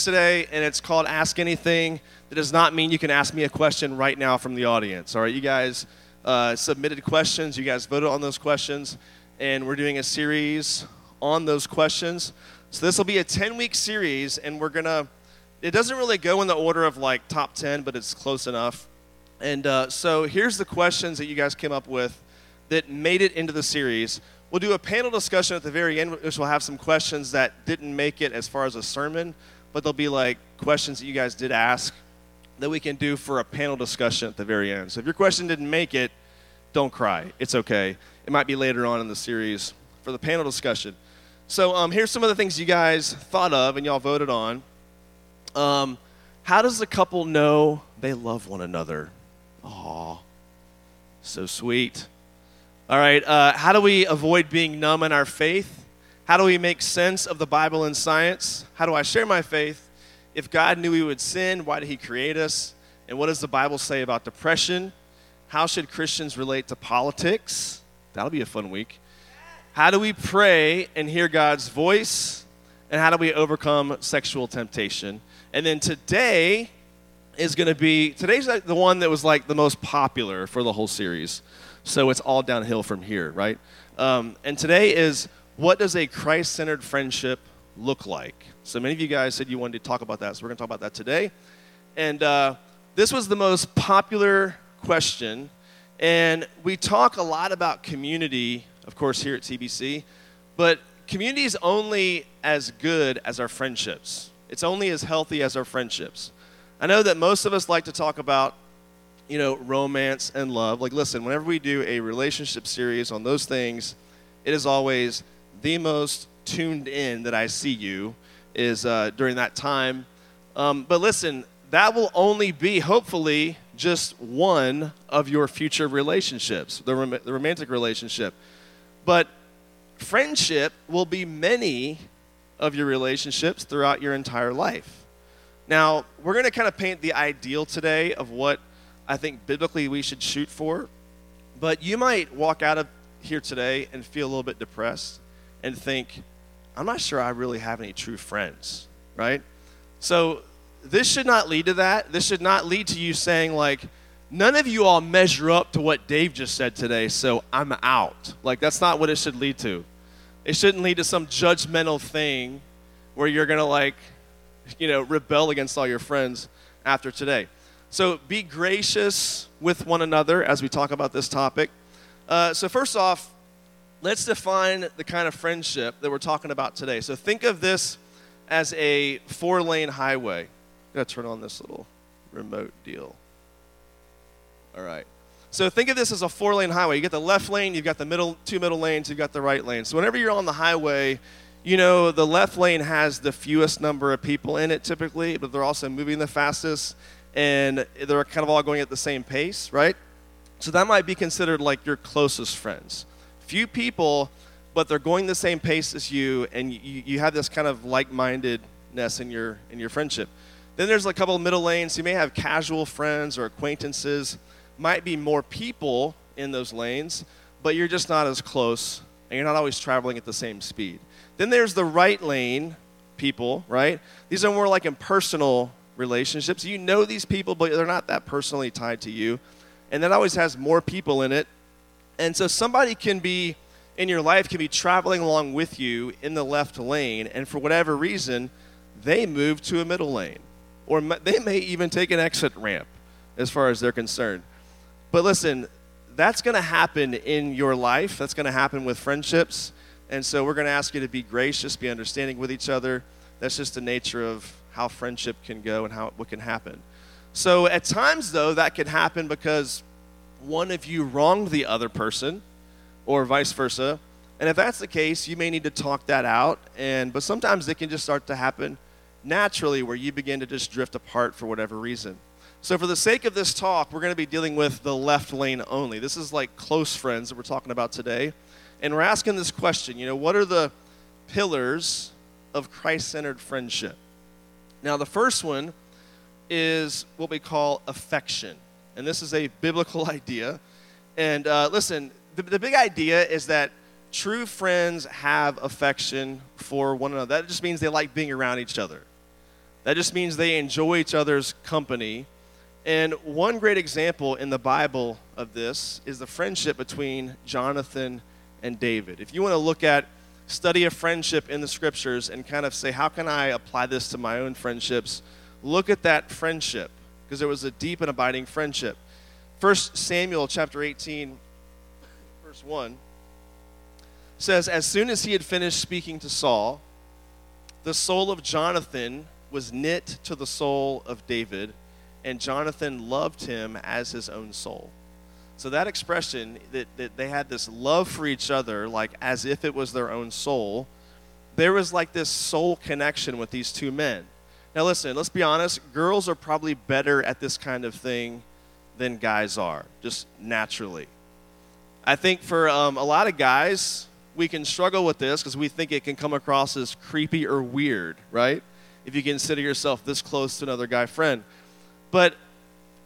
today, and it's called Ask Anything. That does not mean you can ask me a question right now from the audience. All right, you guys uh, submitted questions, you guys voted on those questions, and we're doing a series on those questions. So this will be a 10 week series, and we're gonna. It doesn't really go in the order of like top 10, but it's close enough. And uh, so here's the questions that you guys came up with that made it into the series. We'll do a panel discussion at the very end, which will have some questions that didn't make it as far as a sermon, but there'll be like questions that you guys did ask that we can do for a panel discussion at the very end. So if your question didn't make it, don't cry. It's okay. It might be later on in the series for the panel discussion. So um, here's some of the things you guys thought of and y'all voted on. Um, how does a couple know they love one another? Aw, so sweet. All right, uh, how do we avoid being numb in our faith? How do we make sense of the Bible and science? How do I share my faith? If God knew we would sin, why did He create us? And what does the Bible say about depression? How should Christians relate to politics? That'll be a fun week. How do we pray and hear God's voice? And how do we overcome sexual temptation? And then today is going to be today's the one that was like the most popular for the whole series. So it's all downhill from here, right? Um, and today is what does a Christ centered friendship look like? So many of you guys said you wanted to talk about that, so we're going to talk about that today. And uh, this was the most popular question. And we talk a lot about community, of course, here at TBC, but community is only as good as our friendships. It's only as healthy as our friendships. I know that most of us like to talk about you know, romance and love. Like, listen, whenever we do a relationship series on those things, it is always the most tuned in that I see you is uh, during that time. Um, but listen, that will only be, hopefully, just one of your future relationships, the, rom- the romantic relationship. But friendship will be many of your relationships throughout your entire life. Now, we're going to kind of paint the ideal today of what I think biblically we should shoot for. But you might walk out of here today and feel a little bit depressed and think, I'm not sure I really have any true friends, right? So this should not lead to that. This should not lead to you saying, like, none of you all measure up to what Dave just said today, so I'm out. Like, that's not what it should lead to. It shouldn't lead to some judgmental thing where you're going to, like, you know, rebel against all your friends after today. So be gracious with one another as we talk about this topic. Uh, so, first off, let's define the kind of friendship that we're talking about today. So, think of this as a four lane highway. I gotta turn on this little remote deal. All right. So think of this as a four lane highway. You get the left lane, you've got the middle two middle lanes, you've got the right lane. So whenever you're on the highway, you know the left lane has the fewest number of people in it typically, but they're also moving the fastest and they're kind of all going at the same pace, right? So that might be considered like your closest friends. Few people, but they're going the same pace as you, and you, you have this kind of like-mindedness in your in your friendship. Then there's a couple of middle lanes. You may have casual friends or acquaintances. Might be more people in those lanes, but you're just not as close, and you're not always traveling at the same speed. Then there's the right lane people, right? These are more like impersonal relationships. You know these people, but they're not that personally tied to you. And that always has more people in it. And so somebody can be in your life can be traveling along with you in the left lane, and for whatever reason, they move to a middle lane. Or they may even take an exit ramp as far as they're concerned. But listen, that's going to happen in your life. That's going to happen with friendships. And so we're going to ask you to be gracious, be understanding with each other. That's just the nature of how friendship can go and how what can happen. So at times though that can happen because one of you wronged the other person or vice versa. And if that's the case, you may need to talk that out and but sometimes it can just start to happen naturally where you begin to just drift apart for whatever reason. So for the sake of this talk, we're going to be dealing with the left lane only. This is like close friends that we're talking about today. And we're asking this question, you know, what are the pillars of Christ-centered friendship? Now, the first one is what we call affection. And this is a biblical idea. And uh, listen, the, the big idea is that true friends have affection for one another. That just means they like being around each other. That just means they enjoy each other's company. And one great example in the Bible of this is the friendship between Jonathan and David. If you want to look at study a friendship in the scriptures and kind of say, how can I apply this to my own friendships? Look at that friendship because there was a deep and abiding friendship. First Samuel chapter 18, verse 1 says, As soon as he had finished speaking to Saul, the soul of Jonathan was knit to the soul of David, and Jonathan loved him as his own soul. So that expression that, that they had this love for each other, like as if it was their own soul, there was like this soul connection with these two men. Now, listen, let's be honest, girls are probably better at this kind of thing than guys are, just naturally. I think for um, a lot of guys, we can struggle with this because we think it can come across as creepy or weird, right? If you consider yourself this close to another guy friend. But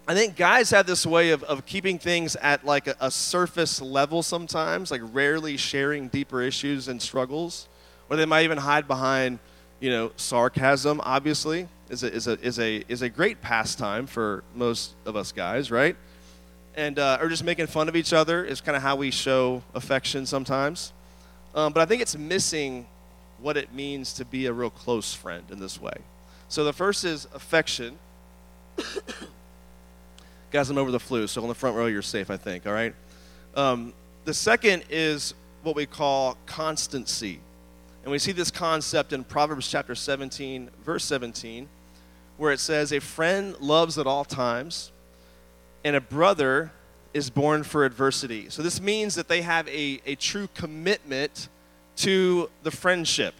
I think guys have this way of, of keeping things at like a, a surface level sometimes, like rarely sharing deeper issues and struggles, or they might even hide behind, you know, sarcasm, obviously, is a, is a, is a, is a great pastime for most of us guys, right? And, uh, or just making fun of each other is kind of how we show affection sometimes. Um, but I think it's missing what it means to be a real close friend in this way. So the first is affection. Guys, I'm over the flu, so on the front row, you're safe, I think, all right? Um, the second is what we call constancy. And we see this concept in Proverbs chapter 17, verse 17, where it says, A friend loves at all times, and a brother is born for adversity. So this means that they have a, a true commitment to the friendship.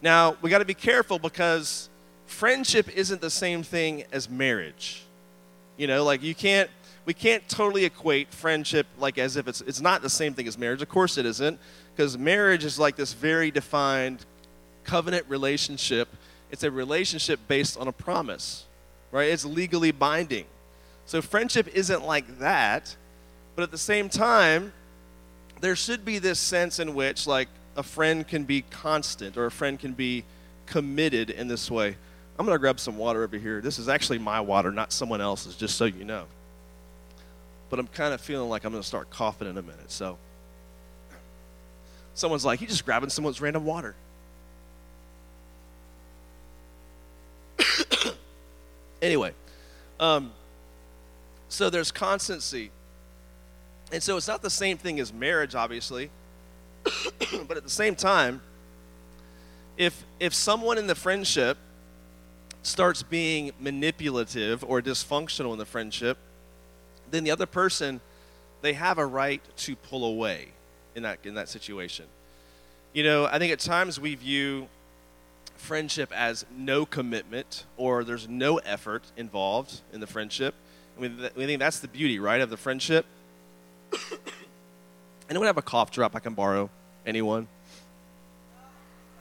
Now, we got to be careful because friendship isn't the same thing as marriage. You know, like you can't we can't totally equate friendship like as if it's it's not the same thing as marriage. Of course it isn't, because marriage is like this very defined covenant relationship. It's a relationship based on a promise, right? It's legally binding. So friendship isn't like that, but at the same time, there should be this sense in which like a friend can be constant or a friend can be committed in this way. I'm going to grab some water over here. This is actually my water, not someone else's, just so you know. But I'm kind of feeling like I'm going to start coughing in a minute. So, someone's like, he's just grabbing someone's random water. anyway, um, so there's constancy. And so it's not the same thing as marriage, obviously. but at the same time, if if someone in the friendship starts being manipulative or dysfunctional in the friendship, then the other person, they have a right to pull away in that, in that situation. You know, I think at times we view friendship as no commitment or there's no effort involved in the friendship. Mean, we think that's the beauty, right, of the friendship. Anyone have a cough drop I can borrow? Anyone?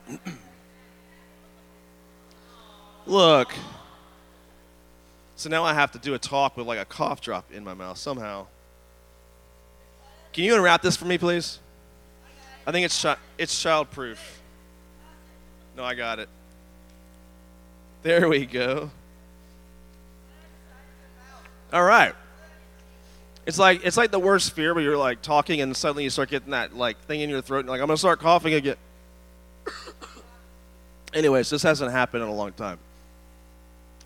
Look. So now I have to do a talk with like a cough drop in my mouth somehow. Can you unwrap this for me, please? I think it's chi- it's childproof. No, I got it. There we go. All right. It's like it's like the worst fear where you're like talking and suddenly you start getting that like thing in your throat and like I'm gonna start coughing again. Anyways, this hasn't happened in a long time.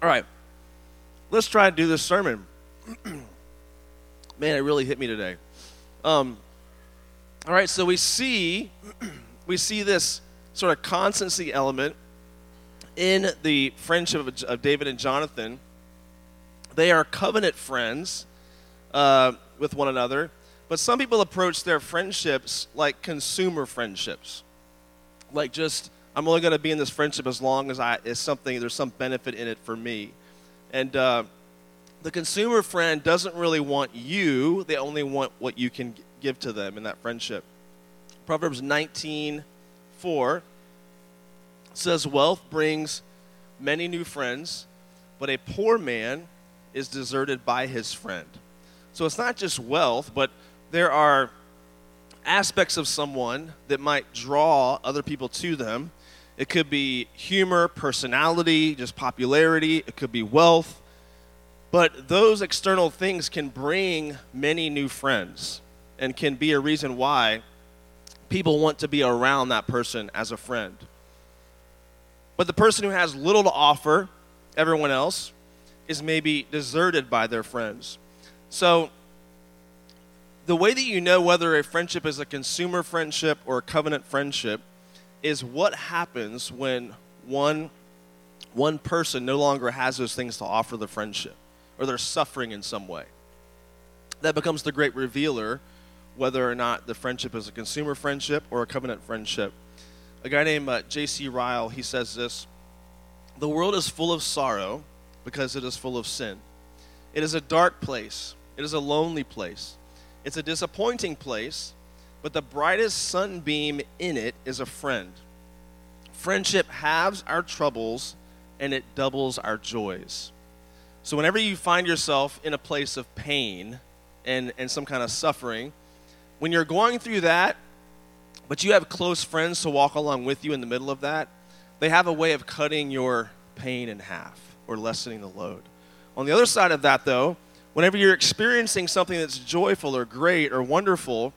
All right, let's try to do this sermon. Man, it really hit me today. Um, all right, so we see we see this sort of constancy element in the friendship of, of David and Jonathan. They are covenant friends uh, with one another, but some people approach their friendships like consumer friendships, like just I'm only going to be in this friendship as long as I is something there's some benefit in it for me. And uh, the consumer friend doesn't really want you; they only want what you can give to them in that friendship. Proverbs 19:4 says, "Wealth brings many new friends, but a poor man is deserted by his friend." So it's not just wealth, but there are aspects of someone that might draw other people to them It could be humor, personality, just popularity. It could be wealth. But those external things can bring many new friends and can be a reason why people want to be around that person as a friend. But the person who has little to offer everyone else is maybe deserted by their friends. So, the way that you know whether a friendship is a consumer friendship or a covenant friendship is what happens when one, one person no longer has those things to offer the friendship or they're suffering in some way. That becomes the great revealer whether or not the friendship is a consumer friendship or a covenant friendship. A guy named uh, J.C. Ryle, he says this The world is full of sorrow because it is full of sin. It is a dark place, it is a lonely place, it's a disappointing place, but the brightest sunbeam in it is a friend. Friendship halves our troubles and it doubles our joys. So, whenever you find yourself in a place of pain and, and some kind of suffering, when you're going through that, but you have close friends to walk along with you in the middle of that, they have a way of cutting your pain in half or lessening the load. On the other side of that, though, whenever you're experiencing something that's joyful or great or wonderful,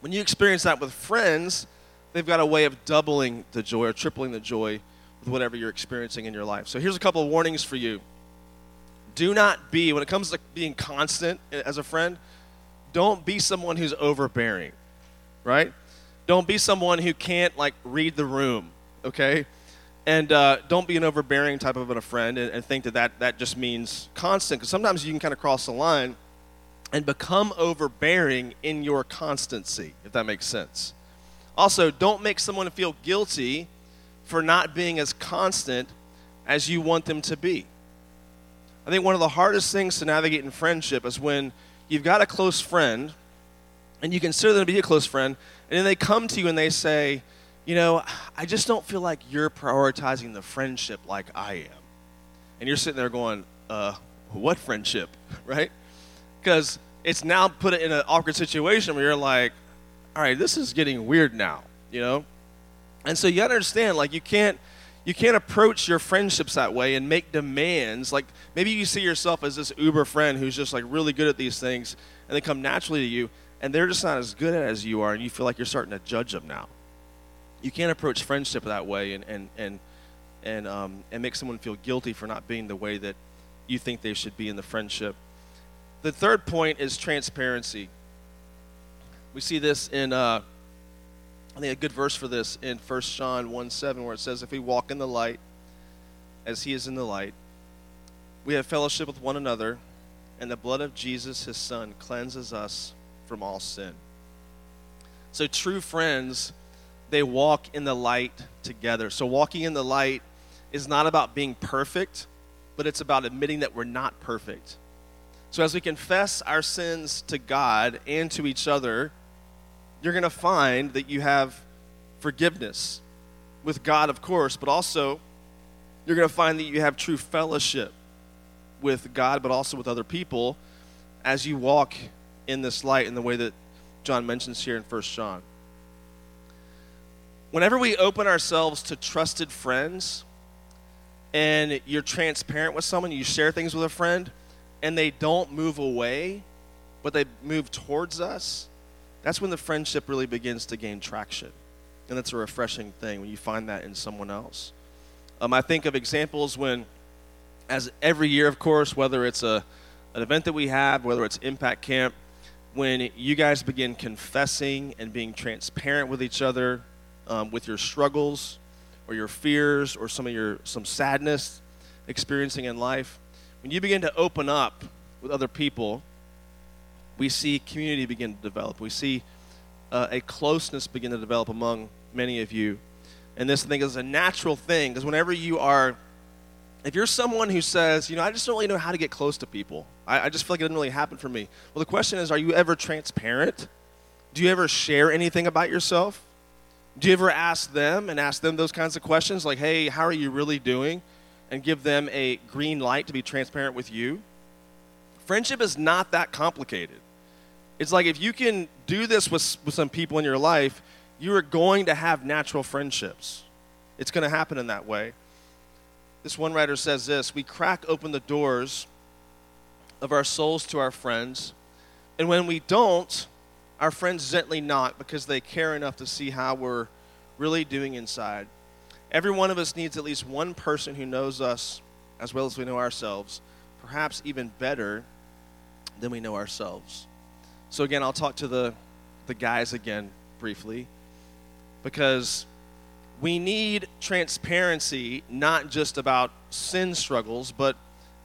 when you experience that with friends, they've got a way of doubling the joy or tripling the joy with whatever you're experiencing in your life. So here's a couple of warnings for you. Do not be, when it comes to being constant as a friend, don't be someone who's overbearing, right? Don't be someone who can't like read the room, okay? And uh, don't be an overbearing type of a friend and, and think that, that that just means constant. Because sometimes you can kind of cross the line and become overbearing in your constancy, if that makes sense. Also, don't make someone feel guilty for not being as constant as you want them to be. I think one of the hardest things to navigate in friendship is when you've got a close friend and you consider them to be a close friend, and then they come to you and they say, You know, I just don't feel like you're prioritizing the friendship like I am. And you're sitting there going, Uh, what friendship, right? Because it's now put it in an awkward situation where you're like, All right, this is getting weird now, you know? And so you gotta understand, like, you can't you can't approach your friendships that way and make demands. Like maybe you see yourself as this uber friend who's just like really good at these things and they come naturally to you and they're just not as good at as you are and you feel like you're starting to judge them now. You can't approach friendship that way and, and, and, and, um, and make someone feel guilty for not being the way that you think they should be in the friendship. The third point is transparency. We see this in uh, I think a good verse for this in 1 John 1 7, where it says, If we walk in the light as he is in the light, we have fellowship with one another, and the blood of Jesus, his son, cleanses us from all sin. So, true friends, they walk in the light together. So, walking in the light is not about being perfect, but it's about admitting that we're not perfect. So, as we confess our sins to God and to each other, you're going to find that you have forgiveness with God, of course, but also you're going to find that you have true fellowship with God, but also with other people as you walk in this light in the way that John mentions here in 1 John. Whenever we open ourselves to trusted friends and you're transparent with someone, you share things with a friend, and they don't move away, but they move towards us, that's when the friendship really begins to gain traction. And that's a refreshing thing when you find that in someone else. Um, I think of examples when, as every year, of course, whether it's a, an event that we have, whether it's Impact Camp, when you guys begin confessing and being transparent with each other um, with your struggles or your fears or some of your some sadness experiencing in life, when you begin to open up with other people, we see community begin to develop. We see uh, a closeness begin to develop among many of you. And this thing is a natural thing because whenever you are, if you're someone who says, you know, I just don't really know how to get close to people, I, I just feel like it didn't really happen for me. Well, the question is, are you ever transparent? Do you ever share anything about yourself? Do you ever ask them and ask them those kinds of questions like, hey, how are you really doing? And give them a green light to be transparent with you? Friendship is not that complicated. It's like if you can do this with, with some people in your life, you are going to have natural friendships. It's going to happen in that way. This one writer says this We crack open the doors of our souls to our friends, and when we don't, our friends gently knock because they care enough to see how we're really doing inside. Every one of us needs at least one person who knows us as well as we know ourselves, perhaps even better than we know ourselves. So, again, I'll talk to the, the guys again briefly because we need transparency not just about sin struggles, but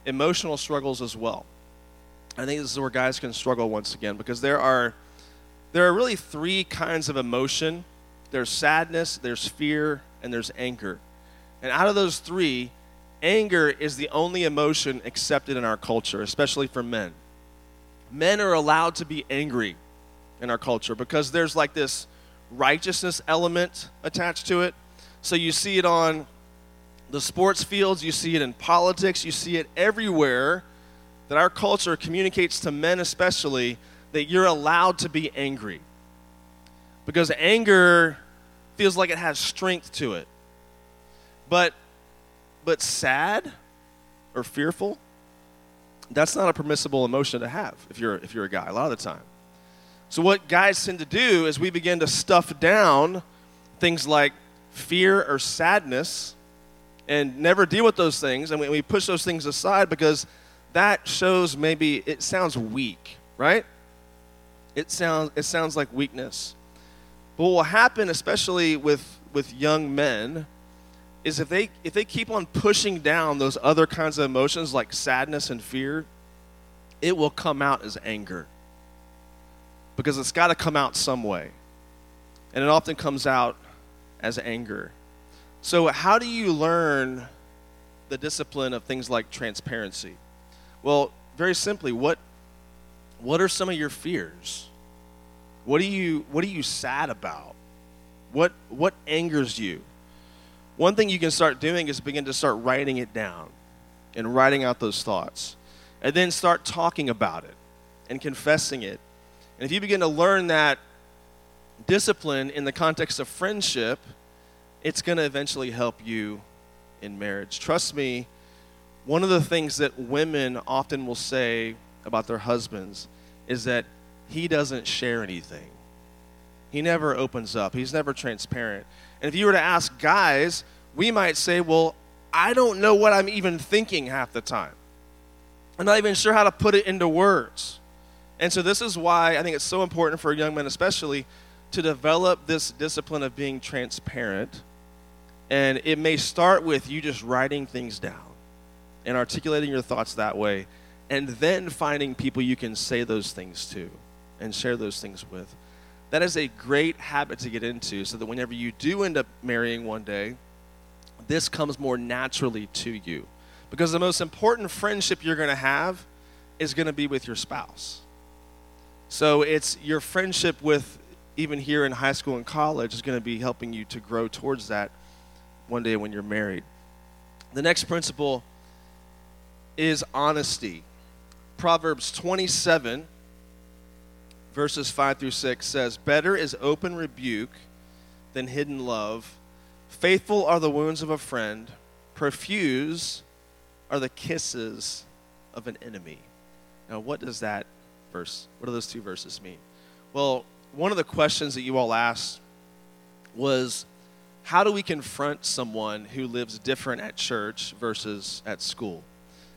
emotional struggles as well. I think this is where guys can struggle once again because there are there are really three kinds of emotion. There's sadness, there's fear, and there's anger. And out of those three, anger is the only emotion accepted in our culture, especially for men. Men are allowed to be angry in our culture because there's like this righteousness element attached to it. So you see it on the sports fields, you see it in politics, you see it everywhere that our culture communicates to men, especially, that you're allowed to be angry. Because anger feels like it has strength to it. But but sad or fearful, that's not a permissible emotion to have if you're if you're a guy a lot of the time. So what guys tend to do is we begin to stuff down things like fear or sadness and never deal with those things. And we, push those things aside because that shows maybe it sounds weak, right? It sounds, it sounds like weakness. But what will happen, especially with, with young men, is if they, if they keep on pushing down those other kinds of emotions like sadness and fear, it will come out as anger. Because it's got to come out some way. And it often comes out as anger. So, how do you learn the discipline of things like transparency? Well, very simply, what, what are some of your fears? What are you, what are you sad about? What, what angers you? One thing you can start doing is begin to start writing it down and writing out those thoughts. And then start talking about it and confessing it. And if you begin to learn that discipline in the context of friendship, it's going to eventually help you in marriage. Trust me, one of the things that women often will say about their husbands is that he doesn't share anything. He never opens up, he's never transparent. And if you were to ask guys, we might say, well, I don't know what I'm even thinking half the time. I'm not even sure how to put it into words. And so, this is why I think it's so important for young men, especially, to develop this discipline of being transparent. And it may start with you just writing things down and articulating your thoughts that way, and then finding people you can say those things to and share those things with. That is a great habit to get into so that whenever you do end up marrying one day, this comes more naturally to you. Because the most important friendship you're going to have is going to be with your spouse. So it's your friendship with even here in high school and college is going to be helping you to grow towards that one day when you're married. The next principle is honesty. Proverbs 27, verses 5 through 6 says, Better is open rebuke than hidden love. Faithful are the wounds of a friend, profuse are the kisses of an enemy. Now, what does that verse, what do those two verses mean? Well, one of the questions that you all asked was how do we confront someone who lives different at church versus at school?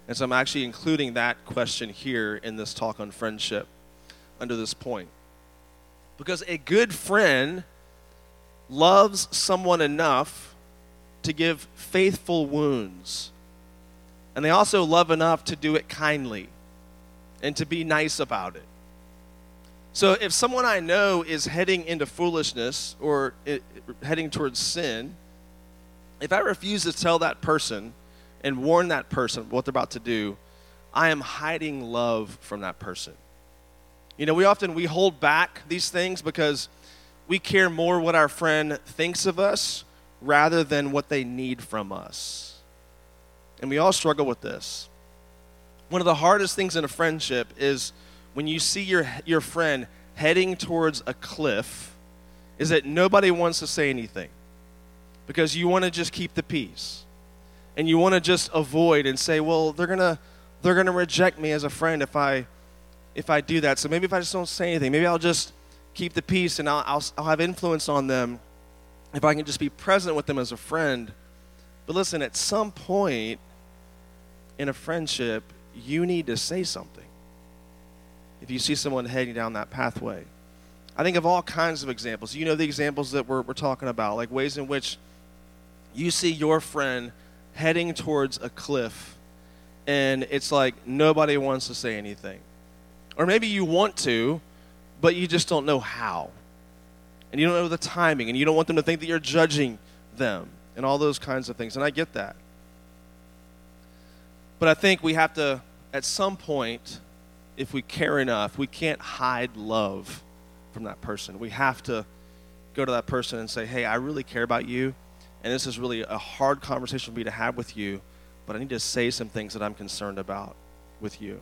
And so I'm actually including that question here in this talk on friendship under this point. Because a good friend loves someone enough to give faithful wounds. And they also love enough to do it kindly and to be nice about it. So if someone I know is heading into foolishness or heading towards sin, if I refuse to tell that person and warn that person what they're about to do, I am hiding love from that person. You know, we often we hold back these things because we care more what our friend thinks of us rather than what they need from us. And we all struggle with this. One of the hardest things in a friendship is when you see your, your friend heading towards a cliff, is that nobody wants to say anything. because you want to just keep the peace. And you want to just avoid and say, well, they're going to they're going to reject me as a friend if I if I do that. So maybe if I just don't say anything, maybe I'll just keep the peace and I'll, I'll, I'll have influence on them if I can just be present with them as a friend. But listen, at some point in a friendship, you need to say something. If you see someone heading down that pathway, I think of all kinds of examples. You know the examples that we're, we're talking about, like ways in which you see your friend heading towards a cliff and it's like nobody wants to say anything. Or maybe you want to, but you just don't know how. And you don't know the timing, and you don't want them to think that you're judging them, and all those kinds of things. And I get that. But I think we have to, at some point, if we care enough, we can't hide love from that person. We have to go to that person and say, hey, I really care about you, and this is really a hard conversation for me to have with you but I need to say some things that I'm concerned about with you.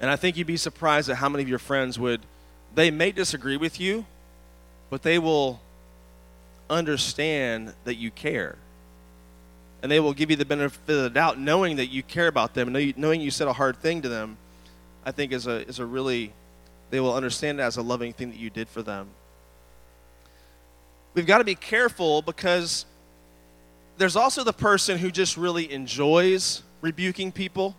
And I think you'd be surprised at how many of your friends would, they may disagree with you, but they will understand that you care. And they will give you the benefit of the doubt, knowing that you care about them, knowing you said a hard thing to them, I think is a, is a really, they will understand it as a loving thing that you did for them. We've got to be careful because there's also the person who just really enjoys rebuking people.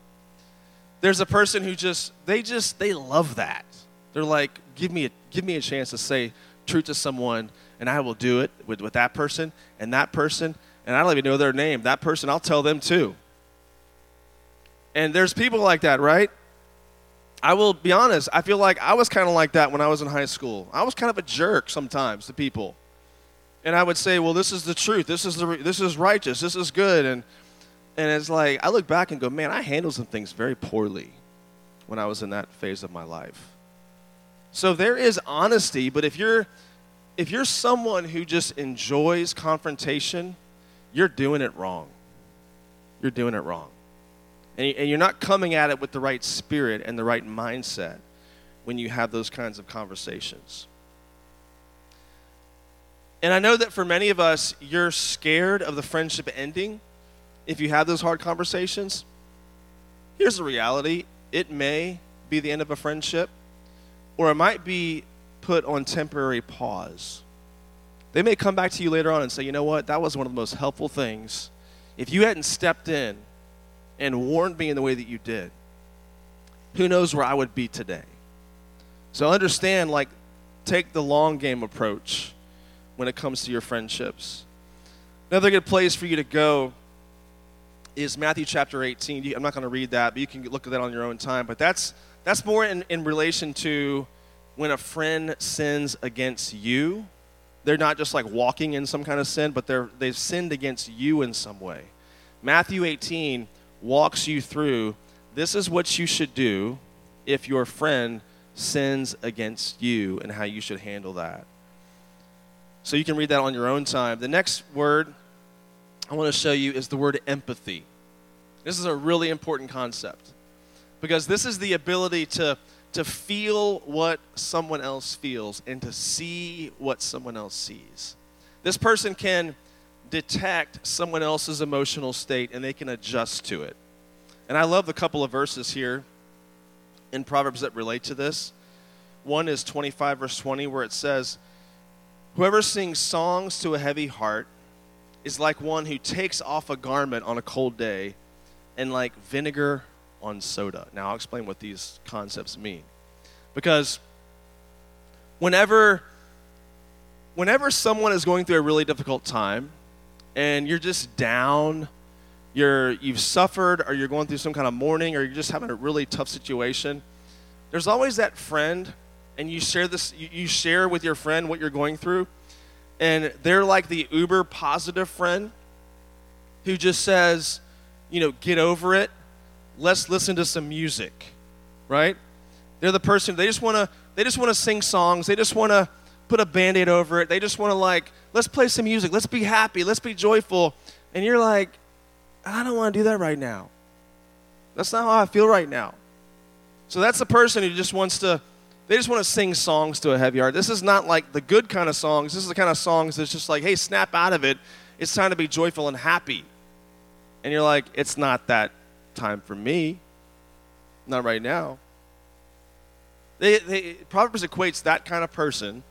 There's a person who just they just they love that. They're like, give me a give me a chance to say truth to someone, and I will do it with, with that person and that person, and I don't even know their name. That person, I'll tell them too. And there's people like that, right? I will be honest, I feel like I was kind of like that when I was in high school. I was kind of a jerk sometimes to people and I would say, well, this is the truth. This is the this is righteous. This is good. And and it's like I look back and go, man, I handled some things very poorly when I was in that phase of my life. So there is honesty, but if you're if you're someone who just enjoys confrontation, you're doing it wrong. You're doing it wrong. And you're not coming at it with the right spirit and the right mindset when you have those kinds of conversations. And I know that for many of us, you're scared of the friendship ending if you have those hard conversations. Here's the reality it may be the end of a friendship, or it might be put on temporary pause. They may come back to you later on and say, you know what, that was one of the most helpful things. If you hadn't stepped in and warned me in the way that you did, who knows where I would be today? So understand, like, take the long game approach when it comes to your friendships. Another good place for you to go is Matthew chapter 18. I'm not going to read that, but you can look at that on your own time. But that's, that's more in, in relation to when a friend sins against you. They're not just like walking in some kind of sin, but they're, they've sinned against you in some way. Matthew 18 walks you through this is what you should do if your friend sins against you and how you should handle that. So you can read that on your own time. The next word I want to show you is the word empathy. This is a really important concept because this is the ability to, to feel what someone else feels and to see what someone else sees. This person can detect someone else's emotional state and they can adjust to it. And I love the couple of verses here in Proverbs that relate to this. One is 25, verse 20, where it says, Whoever sings songs to a heavy heart is like one who takes off a garment on a cold day and like vinegar on soda. Now, I'll explain what these concepts mean. Because whenever whenever someone is going through a really difficult time and you're just down, you're you've suffered or you're going through some kind of mourning or you're just having a really tough situation, there's always that friend and you share this you share with your friend what you're going through and they're like the uber positive friend who just says you know get over it. Let's listen to some music right? They're the person they just want to they just want to sing songs. They just want to put a band-aid over it. They just want to like let's play some music. Let's be happy. Let's be joyful. And you're like i don't want to do that right now. That's not how i feel right now. So that's the person who just wants to they just want to sing songs to a heavy heart. This is not like the good kind of songs. This is the kind of songs that's just like, hey, snap out of it. It's time to be joyful and happy. And you're like, it's not that time for me. Not right now. They, they, Proverbs equates that kind of person,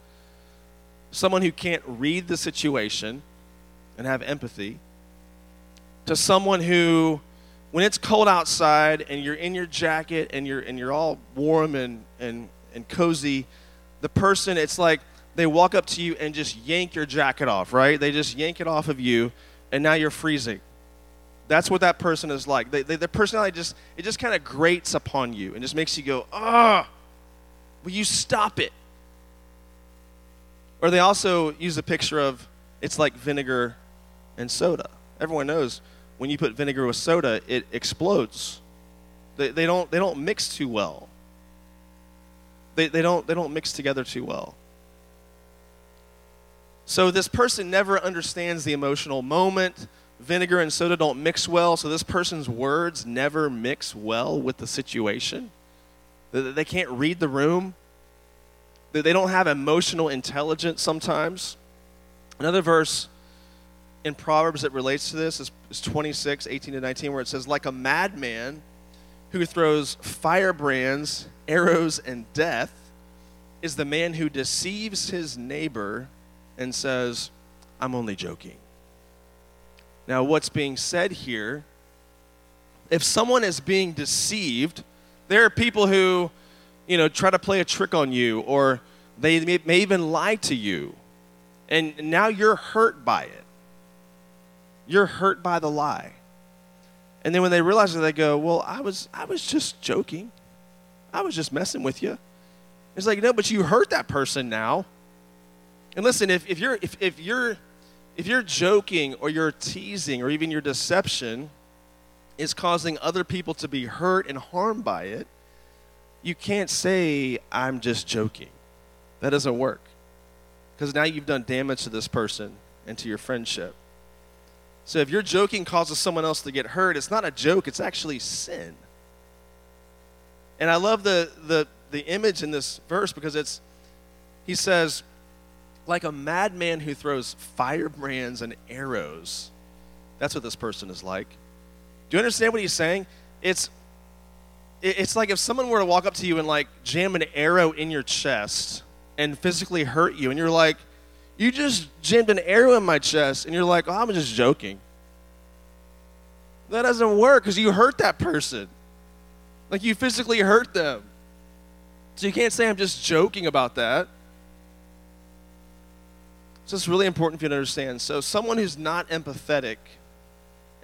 someone who can't read the situation and have empathy, to someone who, when it's cold outside and you're in your jacket and you're, and you're all warm and, and, and cozy, the person, it's like they walk up to you and just yank your jacket off, right? They just yank it off of you, and now you're freezing. That's what that person is like. They, they, their personality just, it just kind of grates upon you and just makes you go, ah, will you stop it? Or they also use a picture of it's like vinegar and soda. Everyone knows when you put vinegar with soda, it explodes. They, they, don't, they don't mix too well. They, they, don't, they don't mix together too well. So this person never understands the emotional moment. Vinegar and soda don't mix well, so this person's words never mix well with the situation. They can't read the room. They don't have emotional intelligence sometimes. Another verse in Proverbs that relates to this is, is 26, 18 to 19, where it says, Like a madman who throws firebrands, arrows, and death is the man who deceives his neighbor and says, I'm only joking. Now, what's being said here, if someone is being deceived, there are people who, you know, try to play a trick on you or they may, even lie to you. And now you're hurt by it. You're hurt by the lie. And then when they realize it, they go, Well, I was, I was just joking. I was just messing with you. It's like, no, but you hurt that person now. And listen, if, if you're if, if you're if you're joking or you're teasing or even your deception is causing other people to be hurt and harmed by it, you can't say, I'm just joking. That doesn't work. Because now you've done damage to this person and to your friendship. So if your joking causes someone else to get hurt, it's not a joke, it's actually sin. And I love the, the, the image in this verse because it's, he says, like a madman who throws firebrands and arrows. That's what this person is like. Do you understand what he's saying? It's, it's like if someone were to walk up to you and like jam an arrow in your chest and physically hurt you, and you're like, you just jammed an arrow in my chest, and you're like, oh, I'm just joking. That doesn't work because you hurt that person. Like you physically hurt them. So you can't say I'm just joking about that. So it's really important for you to understand. So someone who's not empathetic,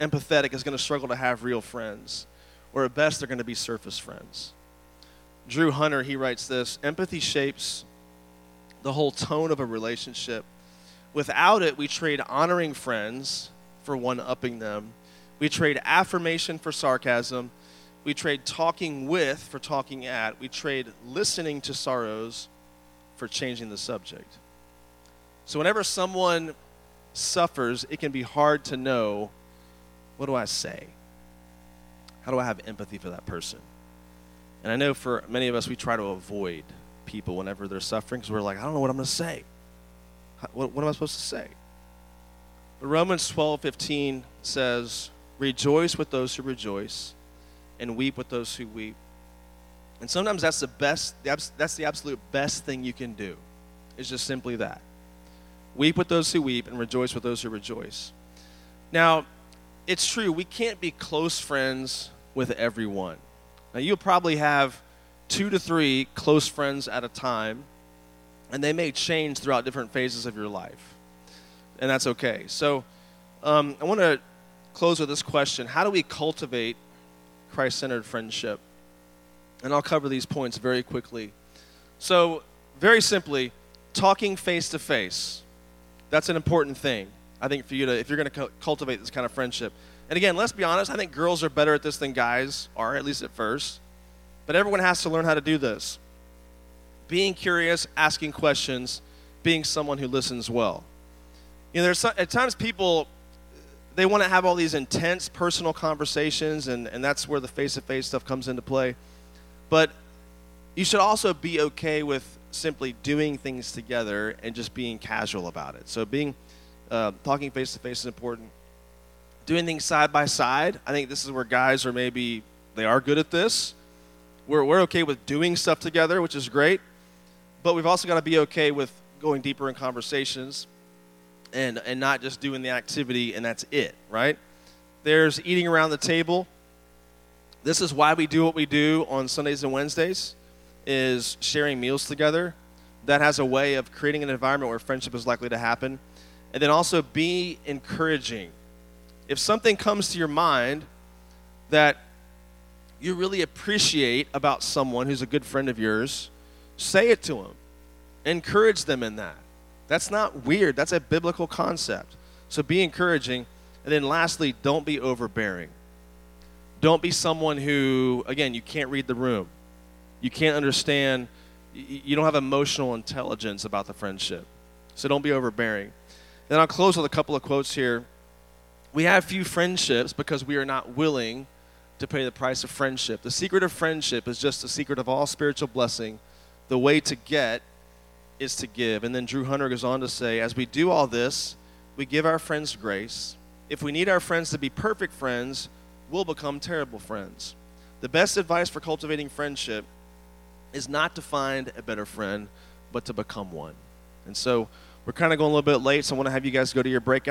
empathetic is going to struggle to have real friends, or at best they're going to be surface friends. Drew Hunter, he writes this empathy shapes the whole tone of a relationship. Without it, we trade honoring friends for one upping them. We trade affirmation for sarcasm. We trade talking with for talking at. We trade listening to sorrows for changing the subject. So, whenever someone suffers, it can be hard to know what do I say? How do I have empathy for that person? And I know for many of us, we try to avoid people whenever they're suffering because we're like, I don't know what I'm going to say. What, what am I supposed to say? But Romans 12 15 says, Rejoice with those who rejoice, and weep with those who weep. And sometimes that's the best, that's the absolute best thing you can do, is just simply that. Weep with those who weep and rejoice with those who rejoice. Now, it's true, we can't be close friends with everyone. Now, you'll probably have two to three close friends at a time, and they may change throughout different phases of your life. And that's okay. So, um, I want to close with this question How do we cultivate Christ centered friendship? And I'll cover these points very quickly. So, very simply, talking face to face. That's an important thing, I think, for you to, if you're going to cultivate this kind of friendship. And again, let's be honest, I think girls are better at this than guys are, at least at first. But everyone has to learn how to do this being curious, asking questions, being someone who listens well. You know, there's some, at times people they want to have all these intense personal conversations, and, and that's where the face to face stuff comes into play. But you should also be okay with simply doing things together and just being casual about it. So being uh, talking face to face is important. Doing things side by side, I think this is where guys are maybe they are good at this. We're, we're okay with doing stuff together, which is great, but we've also got to be okay with going deeper in conversations and, and not just doing the activity and that's it, right? There's eating around the table. This is why we do what we do on Sundays and Wednesdays is sharing meals together. That has a way of creating an environment where friendship is likely to happen. And then also be encouraging. If something comes to your mind that you really appreciate about someone who's a good friend of yours, say it to them. Encourage them in that. That's not weird, that's a biblical concept. So be encouraging. And then lastly, don't be overbearing. Don't be someone who, again, you can't read the room. You can't understand, you don't have emotional intelligence about the friendship. So don't be overbearing. Then I'll close with a couple of quotes here. We have few friendships because we are not willing to pay the price of friendship. The secret of friendship is just the secret of all spiritual blessing. The way to get is to give. And then Drew Hunter goes on to say, as we do all this, we give our friends grace. If we need our friends to be perfect friends, we'll become terrible friends. The best advice for cultivating friendship is not to find a better friend, but to become one. And so we're kind of going a little bit late, so I want to have you guys go to your breakout.